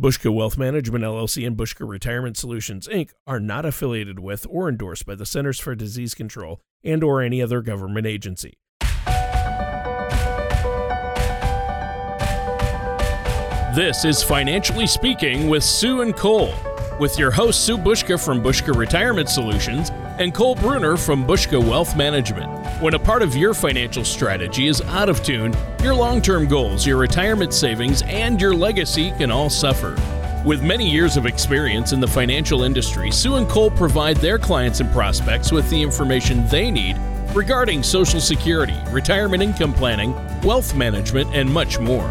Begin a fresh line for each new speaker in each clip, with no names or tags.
Buska Wealth Management LLC and Buska Retirement Solutions Inc. are not affiliated with or endorsed by the Centers for Disease Control and or any other government agency. This is Financially Speaking with Sue and Cole, with your host Sue Buska from Buska Retirement Solutions and Cole Bruner from Buska Wealth Management. When a part of your financial strategy is out of tune, your long term goals, your retirement savings, and your legacy can all suffer. With many years of experience in the financial industry, Sue and Cole provide their clients and prospects with the information they need regarding Social Security, retirement income planning, wealth management, and much more.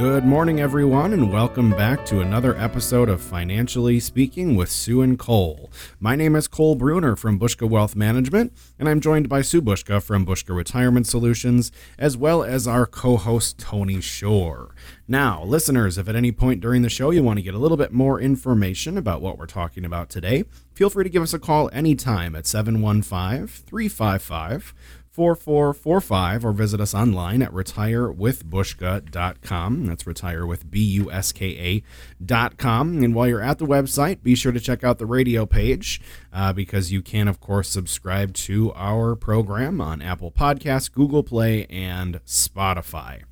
Good morning, everyone, and welcome back to another episode of Financially Speaking with Sue and Cole. My name is Cole Bruner from Buska Wealth Management, and I'm joined by Sue Buska from Buska Retirement Solutions, as well as our co host, Tony Shore. Now, listeners, if at any point during the show you want to get a little bit more information about what we're talking about today, feel free to give us a call anytime at 715 355 4445 or visit us online at retirewithbuska.com. That's retire with B U S K A.com. And while you're at the website, be sure to check out the radio page uh, because you can, of course, subscribe to our program on Apple Podcasts, Google Play, and Spotify.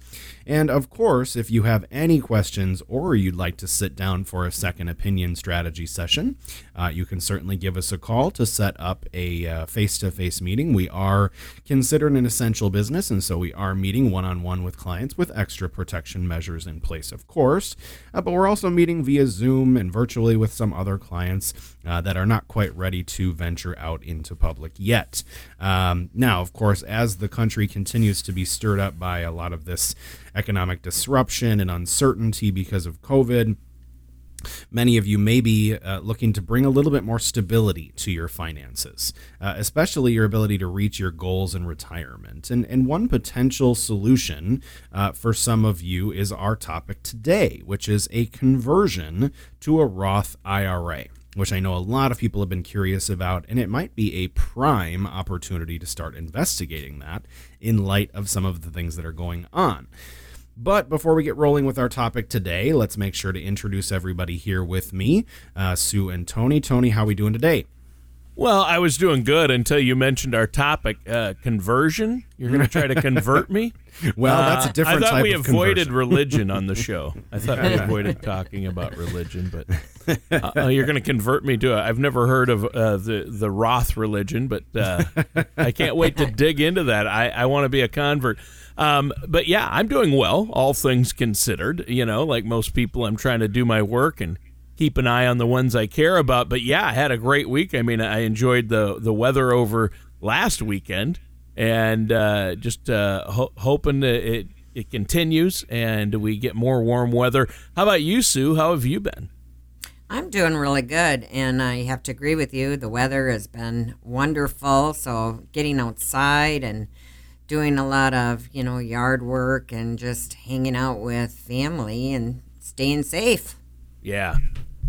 And of course, if you have any questions or you'd like to sit down for a second opinion strategy session, uh, you can certainly give us a call to set up a face to face meeting. We are considered an essential business, and so we are meeting one on one with clients with extra protection measures in place, of course. Uh, but we're also meeting via Zoom and virtually with some other clients uh, that are not quite ready to venture out into public yet. Um, now, of course, as the country continues to be stirred up by a lot of this economic disruption and uncertainty because of COVID. Many of you may be uh, looking to bring a little bit more stability to your finances, uh, especially your ability to reach your goals in retirement. And, and one potential solution uh, for some of you is our topic today, which is a conversion to a Roth IRA which I know a lot of people have been curious about, and it might be a prime opportunity to start investigating that in light of some of the things that are going on. But before we get rolling with our topic today, let's make sure to introduce everybody here with me, uh, Sue and Tony. Tony, how are we doing today?
Well, I was doing good until you mentioned our topic, uh, conversion. You're going to try to convert me.
well, that's a different.
Uh, I thought we
avoided
religion on the show. I thought we avoided talking about religion, but uh, uh you're going to convert me to. It. i have never heard of uh, the the Roth religion, but uh, I can't wait to dig into that. I, I want to be a convert. Um, but yeah, I'm doing well, all things considered. You know, like most people, I'm trying to do my work and keep an eye on the ones I care about. But yeah, I had a great week. I mean, I enjoyed the the weather over last weekend, and uh, just uh, ho- hoping that it it continues and we get more warm weather. How about you, Sue? How have you been?
I'm doing really good, and I have to agree with you. The weather has been wonderful. So getting outside and doing a lot of you know yard work and just hanging out with family and staying safe.
Yeah,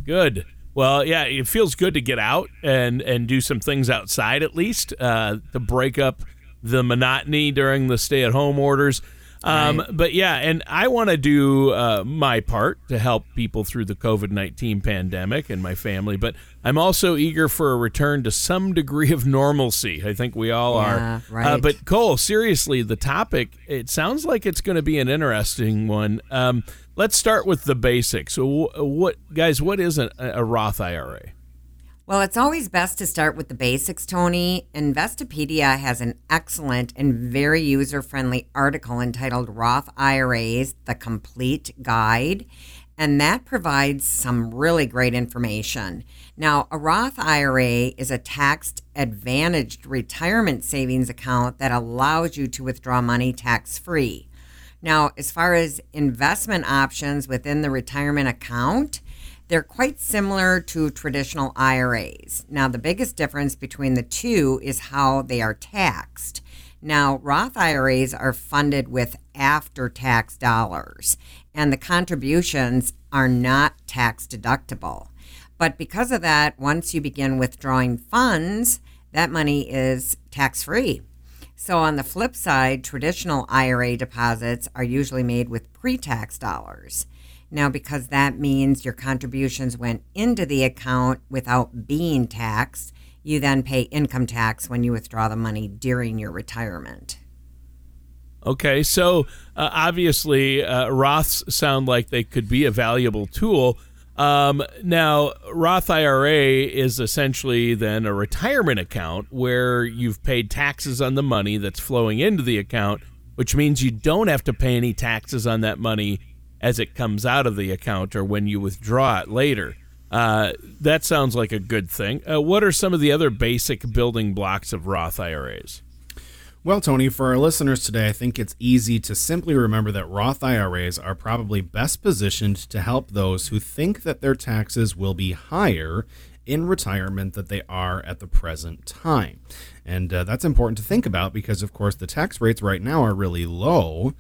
Good. Well, yeah, it feels good to get out and and do some things outside at least uh, to break up the monotony during the stay-at-home orders. Um, right. But yeah, and I want to do uh, my part to help people through the COVID 19 pandemic and my family, but I'm also eager for a return to some degree of normalcy. I think we all
yeah,
are.
Right. Uh,
but Cole, seriously, the topic, it sounds like it's going to be an interesting one. Um, let's start with the basics. So, what, guys, what is a, a Roth IRA?
Well, it's always best to start with the basics, Tony. Investopedia has an excellent and very user friendly article entitled Roth IRAs The Complete Guide, and that provides some really great information. Now, a Roth IRA is a tax advantaged retirement savings account that allows you to withdraw money tax free. Now, as far as investment options within the retirement account, they're quite similar to traditional IRAs. Now, the biggest difference between the two is how they are taxed. Now, Roth IRAs are funded with after tax dollars, and the contributions are not tax deductible. But because of that, once you begin withdrawing funds, that money is tax free. So, on the flip side, traditional IRA deposits are usually made with pre tax dollars. Now, because that means your contributions went into the account without being taxed, you then pay income tax when you withdraw the money during your retirement.
Okay, so uh, obviously, uh, Roths sound like they could be a valuable tool. Um, now, Roth IRA is essentially then a retirement account where you've paid taxes on the money that's flowing into the account, which means you don't have to pay any taxes on that money as it comes out of the account or when you withdraw it later. Uh, that sounds like a good thing. Uh, what are some of the other basic building blocks of Roth IRAs?
Well, Tony, for our listeners today, I think it's easy to simply remember that Roth IRAs are probably best positioned to help those who think that their taxes will be higher in retirement than they are at the present time. And uh, that's important to think about because, of course, the tax rates right now are really low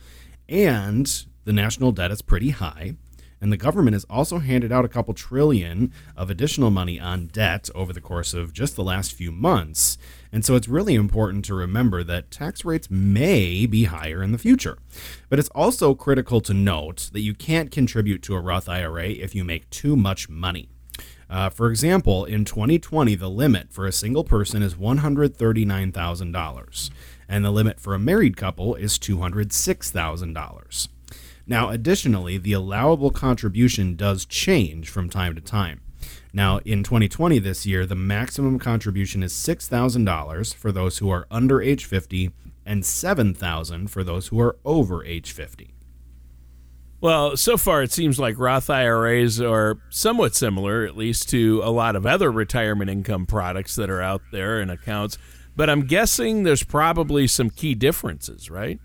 and the national debt is pretty high. And the government has also handed out a couple trillion of additional money on debt over the course of just the last few months. And so it's really important to remember that tax rates may be higher in the future. But it's also critical to note that you can't contribute to a Roth IRA if you make too much money. Uh, for example, in 2020, the limit for a single person is $139,000, and the limit for a married couple is $206,000. Now, additionally, the allowable contribution does change from time to time. Now, in 2020 this year, the maximum contribution is $6,000 for those who are under age 50 and 7,000 for those who are over age 50.
Well, so far it seems like Roth IRAs are somewhat similar, at least to a lot of other retirement income products that are out there and accounts. But I'm guessing there's probably some key differences, right?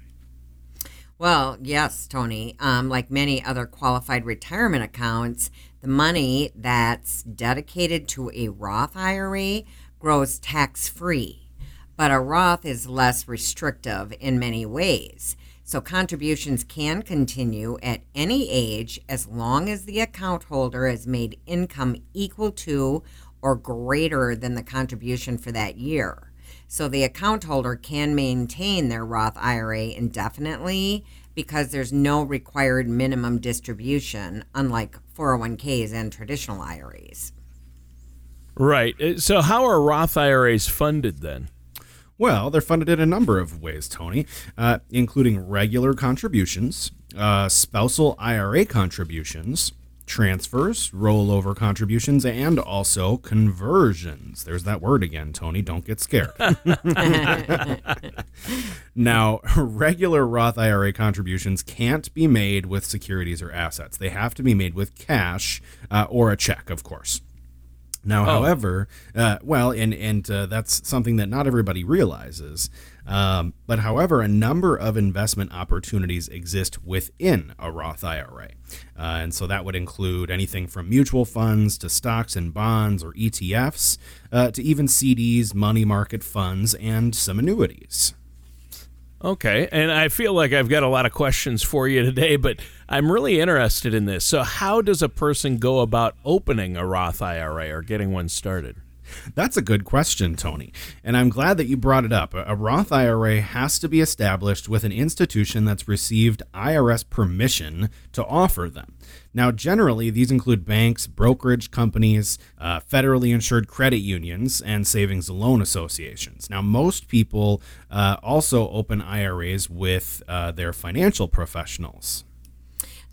Well, yes, Tony. Um, like many other qualified retirement accounts, the money that's dedicated to a Roth IRA grows tax free, but a Roth is less restrictive in many ways. So contributions can continue at any age as long as the account holder has made income equal to or greater than the contribution for that year. So the account holder can maintain their Roth IRA indefinitely because there's no required minimum distribution, unlike 401ks and traditional IRAs.
Right. Uh, so, how are Roth IRAs funded then?
Well, they're funded in a number of ways, Tony, uh, including regular contributions, uh, spousal IRA contributions, transfers, rollover contributions, and also conversions. There's that word again, Tony. Don't get scared. now, regular Roth IRA contributions can't be made with securities or assets, they have to be made with cash uh, or a check, of course. Now, oh. however, uh, well, and and uh, that's something that not everybody realizes. Um, but however, a number of investment opportunities exist within a Roth IRA, uh, and so that would include anything from mutual funds to stocks and bonds or ETFs, uh, to even CDs, money market funds, and some annuities.
Okay, and I feel like I've got a lot of questions for you today, but I'm really interested in this. So, how does a person go about opening a Roth IRA or getting one started?
That's a good question, Tony. And I'm glad that you brought it up. A Roth IRA has to be established with an institution that's received IRS permission to offer them. Now, generally, these include banks, brokerage companies, uh, federally insured credit unions, and savings and loan associations. Now, most people uh, also open IRAs with uh, their financial professionals.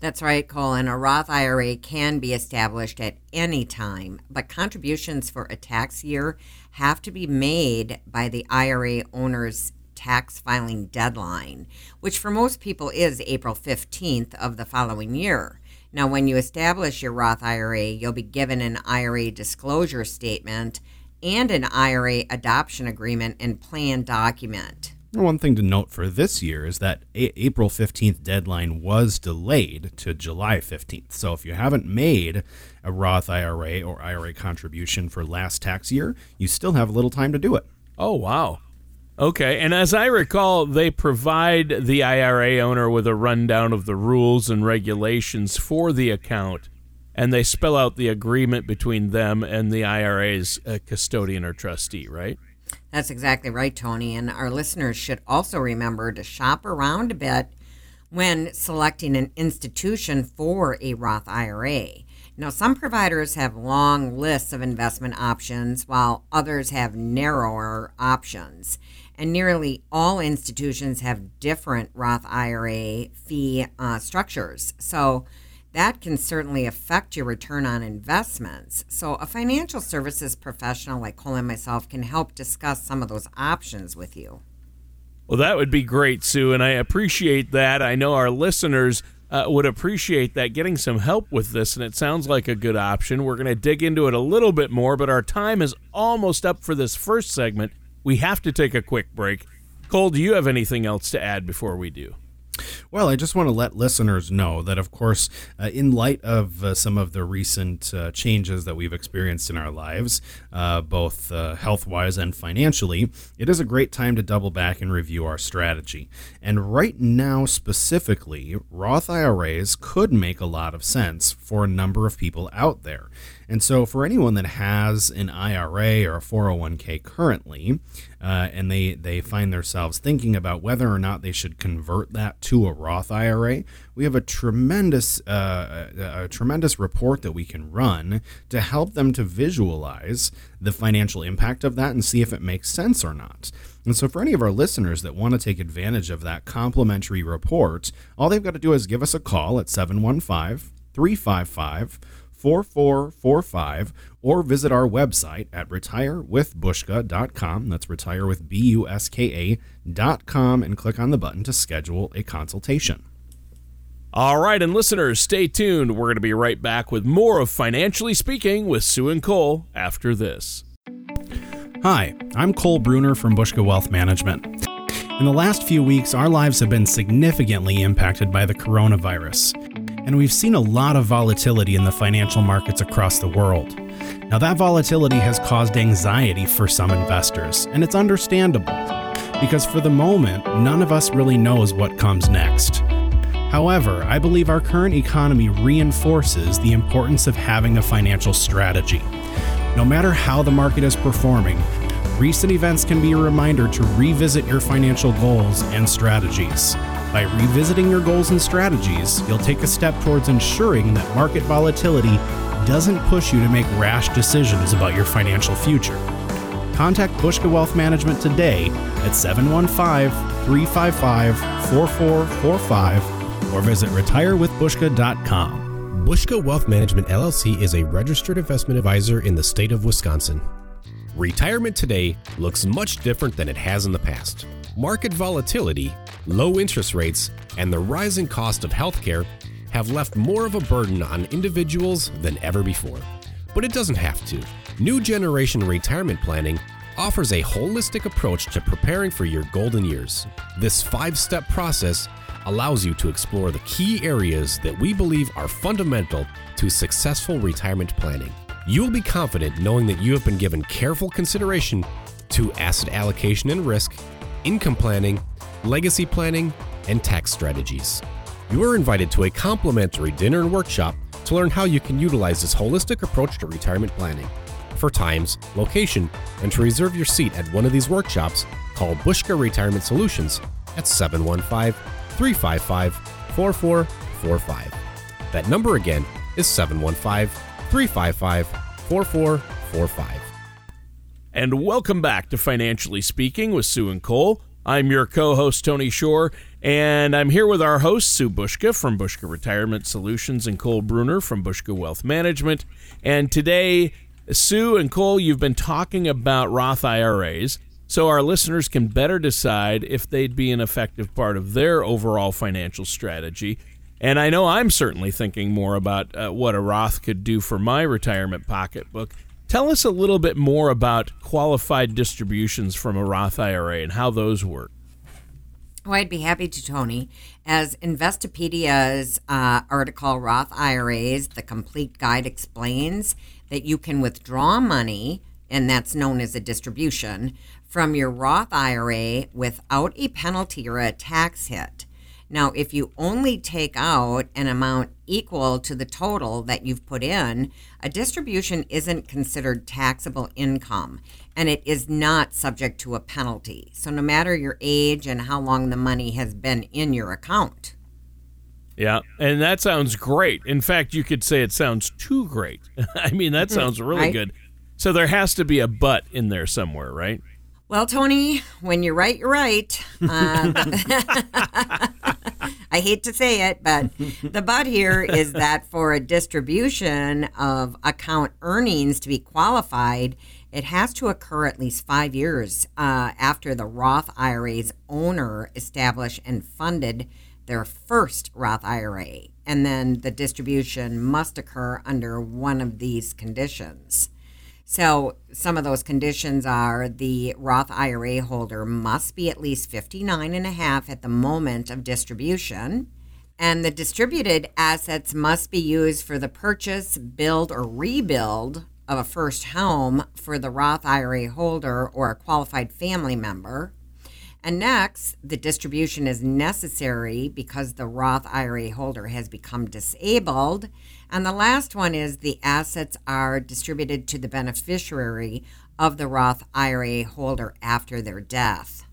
That's right, Colin. A Roth IRA can be established at any time, but contributions for a tax year have to be made by the IRA owner's tax filing deadline, which for most people is April 15th of the following year. Now, when you establish your Roth IRA, you'll be given an IRA disclosure statement and an IRA adoption agreement and plan document.
One thing to note for this year is that a- April 15th deadline was delayed to July 15th. So if you haven't made a Roth IRA or IRA contribution for last tax year, you still have a little time to do it.
Oh, wow. Okay, and as I recall, they provide the IRA owner with a rundown of the rules and regulations for the account, and they spell out the agreement between them and the IRA's uh, custodian or trustee, right?
That's exactly right, Tony. And our listeners should also remember to shop around a bit when selecting an institution for a Roth IRA. Now, some providers have long lists of investment options, while others have narrower options. And nearly all institutions have different Roth IRA fee uh, structures. So that can certainly affect your return on investments. So, a financial services professional like Cole and myself can help discuss some of those options with you.
Well, that would be great, Sue, and I appreciate that. I know our listeners uh, would appreciate that getting some help with this, and it sounds like a good option. We're going to dig into it a little bit more, but our time is almost up for this first segment. We have to take a quick break. Cole, do you have anything else to add before we do?
Well, I just want to let listeners know that, of course, uh, in light of uh, some of the recent uh, changes that we've experienced in our lives, uh, both uh, health wise and financially, it is a great time to double back and review our strategy. And right now, specifically, Roth IRAs could make a lot of sense for a number of people out there. And so, for anyone that has an IRA or a 401k currently, uh, and they, they find themselves thinking about whether or not they should convert that to a Roth IRA, we have a tremendous, uh, a, a tremendous report that we can run to help them to visualize the financial impact of that and see if it makes sense or not. And so, for any of our listeners that want to take advantage of that complimentary report, all they've got to do is give us a call at 715 355 4445 or visit our website at retirewithbuska.com. That's retire with B U S K A.com and click on the button to schedule a consultation.
All right, and listeners, stay tuned. We're going to be right back with more of Financially Speaking with Sue and Cole after this.
Hi, I'm Cole Bruner from Buska Wealth Management. In the last few weeks, our lives have been significantly impacted by the coronavirus and we've seen a lot of volatility in the financial markets across the world. Now, that volatility has caused anxiety for some investors, and it's understandable, because for the moment, none of us really knows what comes next. However, I believe our current economy reinforces the importance of having a financial strategy. No matter how the market is performing, recent events can be a reminder to revisit your financial goals and strategies. By revisiting your goals and strategies, you'll take a step towards ensuring that market volatility doesn't push you to make rash decisions about your financial future. Contact Buska Wealth Management today at 715 355 4445 or visit retirewithbuska.com.
Buska Wealth Management LLC is a registered investment advisor in the state of Wisconsin. Retirement today looks much different than it has in the past. Market volatility low interest rates, and the rising cost of healthcare have left more of a burden on individuals than ever before. But it doesn't have to. New Generation Retirement Planning offers a holistic approach to preparing for your golden years. This five step process allows you to explore the key areas that we believe are fundamental to successful retirement planning. You will be confident knowing that you have been given careful consideration to asset allocation and risk, income planning, legacy planning, and tax strategies. You are invited to a complimentary dinner and workshop to learn how you can utilize this holistic approach to retirement planning. For times, location, and to reserve your seat at one of these workshops, call Buska Retirement Solutions at 715 355 4445. That number again is 715 355 4445.
And welcome back to Financially Speaking with Sue and Cole. I'm your co host, Tony Shore, and I'm here with our host, Sue Buska from Buska Retirement Solutions and Cole Bruner from Buska Wealth Management. And today, Sue and Cole, you've been talking about Roth IRAs so our listeners can better decide if they'd be an effective part of their overall financial strategy. And I know I'm certainly thinking more about uh, what a Roth could do for my retirement pocketbook. Tell us a little bit more about qualified distributions from a Roth IRA and how those work.
Oh, I'd be happy to, Tony. As Investopedia's uh, article, Roth IRAs, the complete guide explains that you can withdraw money and that's known as a distribution, from your Roth IRA without a penalty or a tax hit. Now, if you only take out an amount equal to the total that you've put in, a distribution isn't considered taxable income and it is not subject to a penalty. So, no matter your age and how long the money has been in your account.
Yeah, and that sounds great. In fact, you could say it sounds too great. I mean, that mm-hmm, sounds really
Right.
good. So there has to be a but in there somewhere, right?
Well, Tony, when you're right, you're right. Uh, I hate to say it, but the but here is that for a distribution of account earnings to be qualified, it has to occur at least five years uh, after the Roth IRA's owner established and funded their first Roth IRA. And then the distribution must occur under one of these conditions. So, some of those conditions are the Roth IRA holder must be at least 59 and a half at the moment of distribution, and the distributed assets must be used for the purchase, build, or rebuild of a first home for the Roth IRA holder or a qualified family member. And next, the distribution is necessary because the Roth IRA holder has become disabled. And the last one is the assets are distributed to the beneficiary of the Roth IRA holder after their death.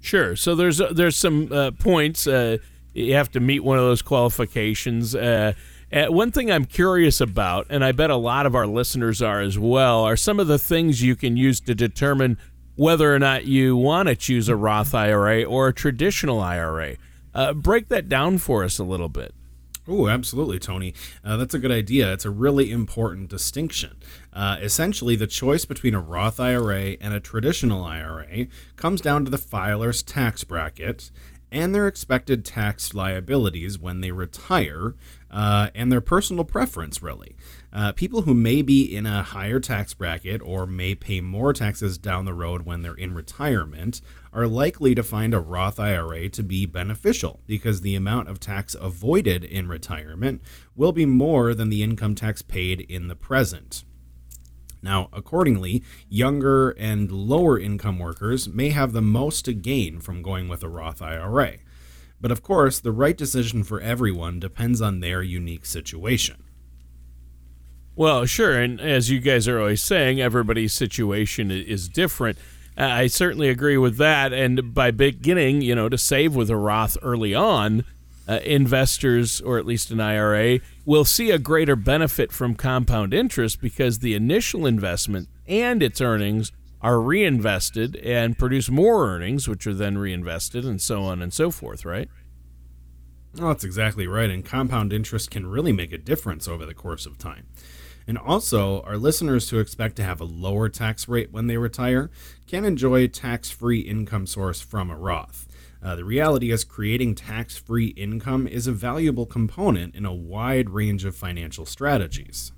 Sure. So there's there's some uh, points uh, you have to meet one of those qualifications. Uh, uh, one thing I'm curious about, and I bet a lot of our listeners are as well, are some of the things you can use to determine whether or not you want to choose a Roth IRA or a traditional IRA. Uh, break that down for us a little bit.
Oh, absolutely, Tony. Uh, that's a good idea. It's a really important distinction. Uh, essentially, the choice between a Roth IRA and a traditional IRA comes down to the filer's tax bracket and their expected tax liabilities when they retire, uh, and their personal preference, really. Uh, people who may be in a higher tax bracket or may pay more taxes down the road when they're in retirement are likely to find a Roth IRA to be beneficial because the amount of tax avoided in retirement will be more than the income tax paid in the present. Now, accordingly, younger and lower income workers may have the most to gain from going with a Roth IRA. But of course, the right decision for everyone depends on their unique situation.
Well, sure, and as you guys are always saying, everybody's situation is different. I certainly agree with that. And by beginning, you know, to save with a Roth early on, uh, investors, or at least an IRA, will see a greater benefit from compound interest because the initial investment and its earnings are reinvested and produce more earnings, which are then reinvested, and so on and so forth, right?
Oh, that's exactly right. And compound interest can really make a difference over the course of time. And also, our listeners who expect to have a lower tax rate when they retire can enjoy a tax free income source from a Roth. Uh, the reality is, creating tax free income is a valuable component in a wide range of financial strategies.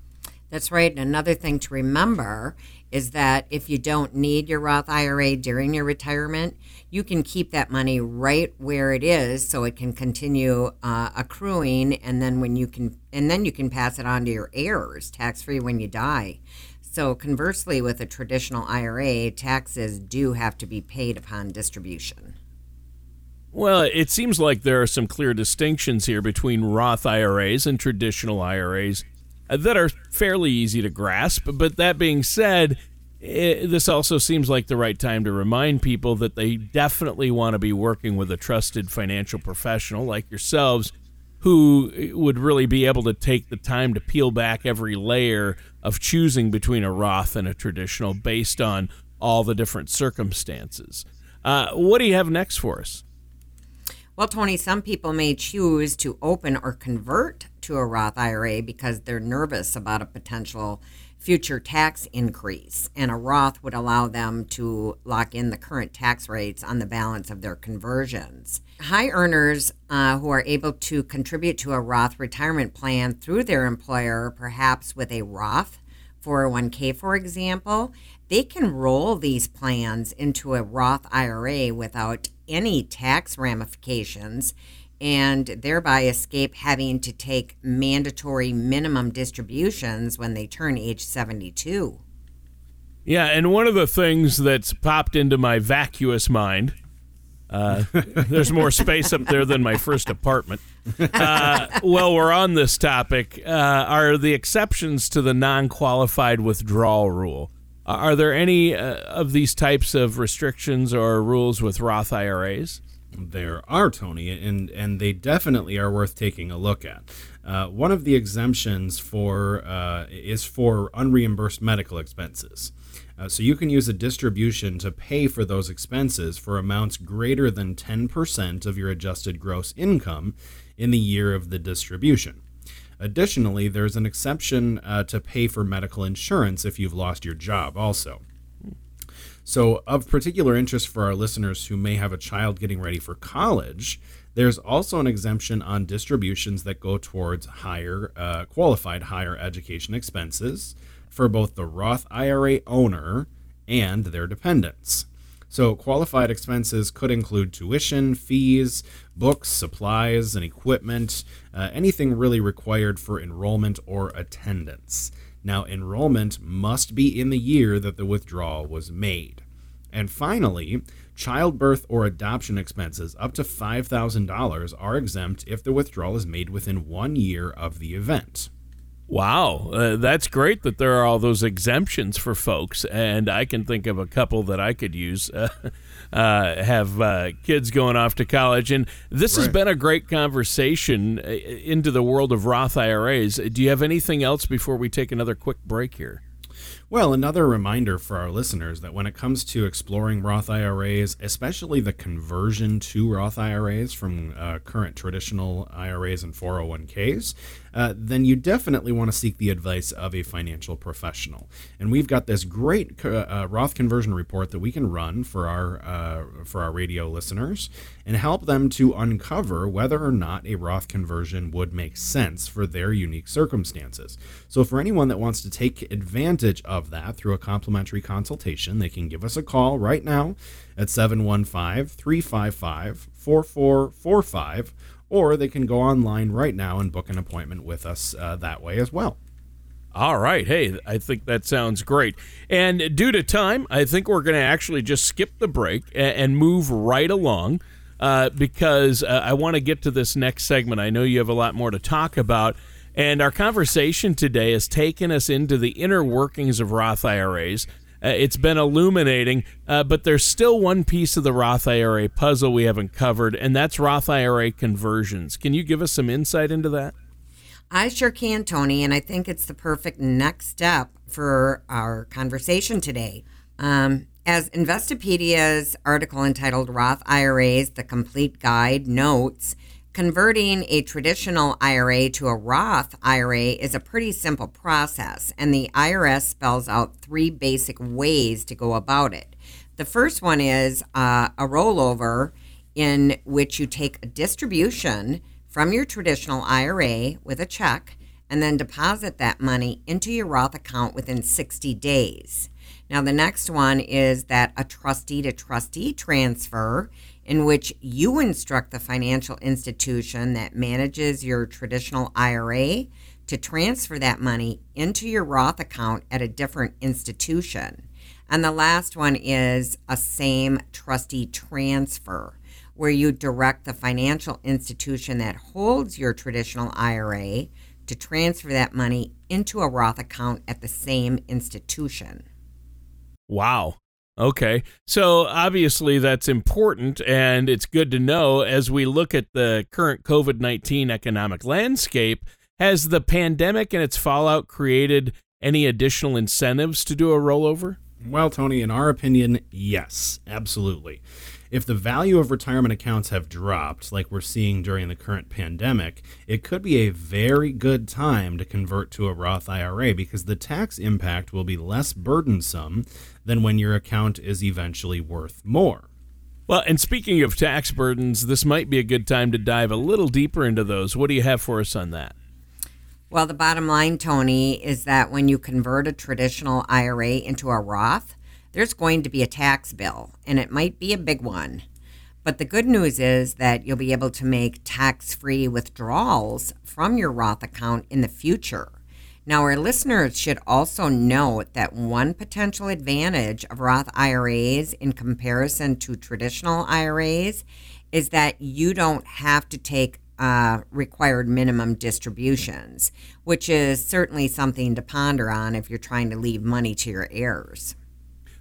That's right. And another thing to remember is that if you don't need your Roth IRA during your retirement, you can keep that money right where it is so it can continue uh, accruing and then when you can and then you can pass it on to your heirs tax free when you die. So conversely with a traditional IRA, taxes do have to be paid upon distribution.
Well, it seems like there are some clear distinctions here between Roth IRAs and traditional IRAs that are fairly easy to grasp. But that being said, i this also seems like the right time to remind people that they definitely want to be working with a trusted financial professional like yourselves who would really be able to take the time to peel back every layer of choosing between a Roth and a traditional based on all the different circumstances. Uh, what do you have next for us?
Well, Tony, some people may choose to open or convert to a Roth IRA because they're nervous about a potential future tax increase, and a Roth would allow them to lock in the current tax rates on the balance of their conversions. High earners uh, who are able to contribute to a Roth retirement plan through their employer, perhaps with a Roth 401k, for example, they can roll these plans into a Roth IRA without any tax ramifications and thereby escape having to take mandatory minimum distributions when they turn age 72.
Yeah, and one of the things that's popped into my vacuous mind. Uh, there's more space up there than my first apartment. Uh, well, we're on this topic. Uh, are the exceptions to the non qualified withdrawal rule? Are there any uh, of these types of restrictions or rules with Roth IRAs?
There are, Tony, and, and they definitely are worth taking a look at. Uh, one of the exemptions for uh, is for unreimbursed medical expenses. Uh, so you can use a distribution to pay for those expenses for amounts greater than 10% of your adjusted gross income in the year of the distribution. Additionally, there's an exception uh, to pay for medical insurance if you've lost your job, also. So, of particular interest for our listeners who may have a child getting ready for college, there's also an exemption on distributions that go towards higher, uh, qualified higher education expenses for both the Roth IRA owner and their dependents. So, qualified expenses could include tuition, fees, books, supplies, and equipment, uh, anything really required for enrollment or attendance. Now, enrollment must be in the year that the withdrawal was made. And finally, childbirth or adoption expenses up to $5,000 are exempt if the withdrawal is made within one year of the event.
Wow, uh, that's great that there are all those exemptions for folks, and I can think of a couple that I could use. Uh, uh, have uh, kids going off to college, and this right. has been a great conversation uh, into the world of Roth IRAs. Do you have anything else before we take another quick break here?
Well, another reminder for our listeners that when it comes to exploring Roth IRAs, especially the conversion to Roth IRAs from uh, current traditional IRAs and 401ks, uh, then you definitely want to seek the advice of a financial professional. And we've got this great uh, uh, Roth conversion report that we can run for our uh, for our radio listeners and help them to uncover whether or not a Roth conversion would make sense for their unique circumstances. So, for anyone that wants to take advantage of that through a complimentary consultation, they can give us a call right now at 715 355 4445 or they can go online right now and book an appointment with us uh, that way as well.
All right. Hey, I think that sounds great. And due to time, I think we're going to actually just skip the break and move right along uh, because uh, I want to get to this next segment. I know you have a lot more to talk about. And our conversation today has taken us into the inner workings of Roth IRAs uh, it's been illuminating, uh, but there's still one piece of the Roth IRA puzzle we haven't covered, and that's Roth IRA conversions. Can you give us some insight into that?
I sure can, Tony, and I think it's the perfect next step for our conversation today. Um, as Investopedia's article entitled Roth IRAs The Complete Guide notes, Converting a traditional IRA to a Roth IRA is a pretty simple process, and the IRS spells out three basic ways to go about it. The first one is uh, a rollover in which you take a distribution from your traditional IRA with a check and then deposit that money into your Roth account within 60 days. Now, the next one is that a trustee to trustee transfer in which you instruct the financial institution that manages your traditional IRA to transfer that money into your Roth account at a different institution. And the last one is a same trustee transfer, where you direct the financial institution that holds your traditional IRA to transfer that money into a Roth account at the same institution.
Wow. Okay. So obviously that's important and it's good to know as we look at the current COVID 19 economic landscape. Has the pandemic and its fallout created any additional incentives to do a rollover?
Well, Tony, in our opinion, yes, absolutely if the value of retirement accounts have dropped, like we're seeing during the current pandemic, it could be a very good time to convert to a Roth IRA because the tax impact will be less burdensome than when your account is eventually worth more.
Well, and speaking of tax burdens, this might be a good time to dive a little deeper into those. What do you have for us on that?
Well, the bottom line, Tony, is that when you convert a traditional IRA into a Roth, there's going to be a tax bill, and it might be a big one. But the good news is that you'll be able to make tax free withdrawals from your Roth account in the future. Now, our listeners should also note that one potential advantage of Roth IRAs in comparison to traditional IRAs is that you don't have to take uh, required minimum distributions, which is certainly something to ponder on if you're trying to leave money to your heirs.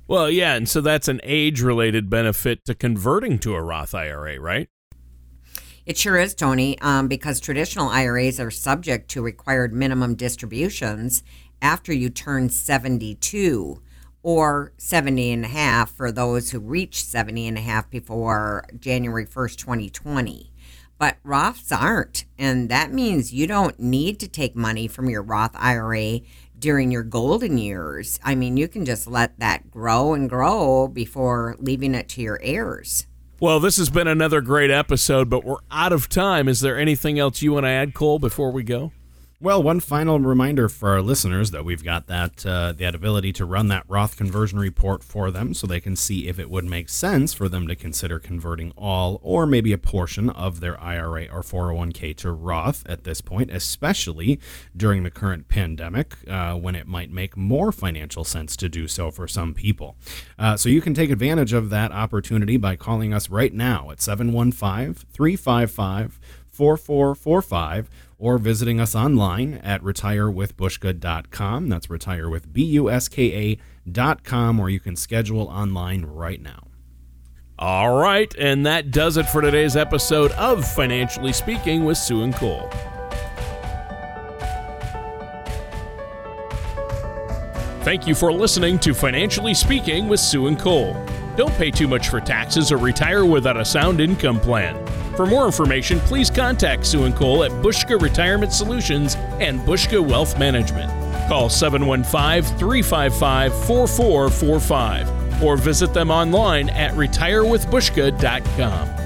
Well, yeah, and so that's an age related benefit to converting to a Roth IRA, right?
It sure is, Tony, um, because traditional IRAs are subject to required minimum distributions after you turn 72 or 70 and a half for those who reach 70 and a half before January 1st, 2020. But Roths aren't, and that means you don't need to take money from your Roth IRA during your golden years. I mean, you can just let that grow and grow before leaving it to your heirs.
Well, this has been another great episode, but we're out of time. Is there anything else you want to add, Cole, before we go?
Well, one final reminder for our listeners that we've got that uh, that ability to run that Roth conversion report for them, so they can see if it would make sense for them to consider converting all or maybe a portion of their IRA or 401k to Roth at this point, especially during the current pandemic, uh, when it might make more financial sense to do so for some people. Uh, so you can take advantage of that opportunity by calling us right now at 715 355 4445 or visiting us online at retirewithbuska.com. That's retire with or you can schedule online right now.
All right, and that does it for today's episode of Financially Speaking with Sue and Cole. Thank you for listening to Financially Speaking with Sue and Cole. Don't pay too much for taxes or retire without a sound income plan. For more information, please contact Sue and Cole at Buska Retirement Solutions and Buska Wealth Management. Call 715 355 4445 or visit them online at retirewithbuska.com.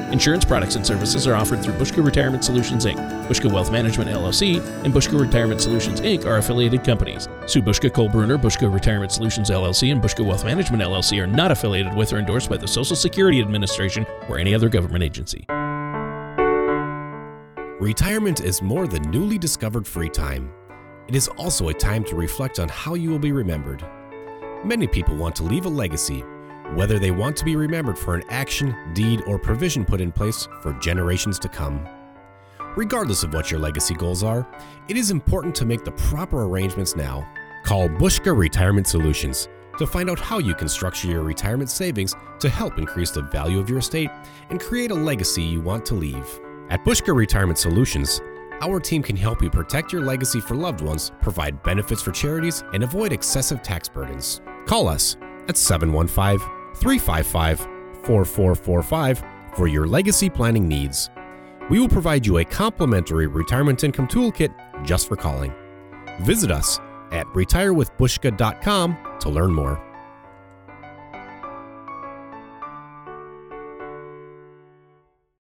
Insurance products and services are offered through Buska Retirement Solutions, Inc., Buska Wealth Management, LLC, and Buska Retirement Solutions, Inc. are affiliated companies. Sue Buska, Cole Bruner, Buska Retirement Solutions, LLC, and Buska Wealth Management, LLC are not affiliated with or endorsed by the Social Security Administration or any other government agency.
Retirement is more than newly discovered free time. It is also a time to reflect on how you will be remembered. Many people want to leave a legacy whether they want to be remembered for an action, deed, or provision put in place for generations to come. Regardless of what your legacy goals are, it is important to make the proper arrangements now. Call Buska Retirement Solutions to find out how you can structure your retirement savings to help increase the value of your estate and create a legacy you want to leave. At Buska Retirement Solutions, our team can help you protect your legacy for loved ones, provide benefits for charities, and avoid excessive tax burdens. Call us at 715 355 4445 for your legacy planning needs. We will provide you a complimentary retirement income toolkit just for calling. Visit us at retirewithbuska.com to learn more.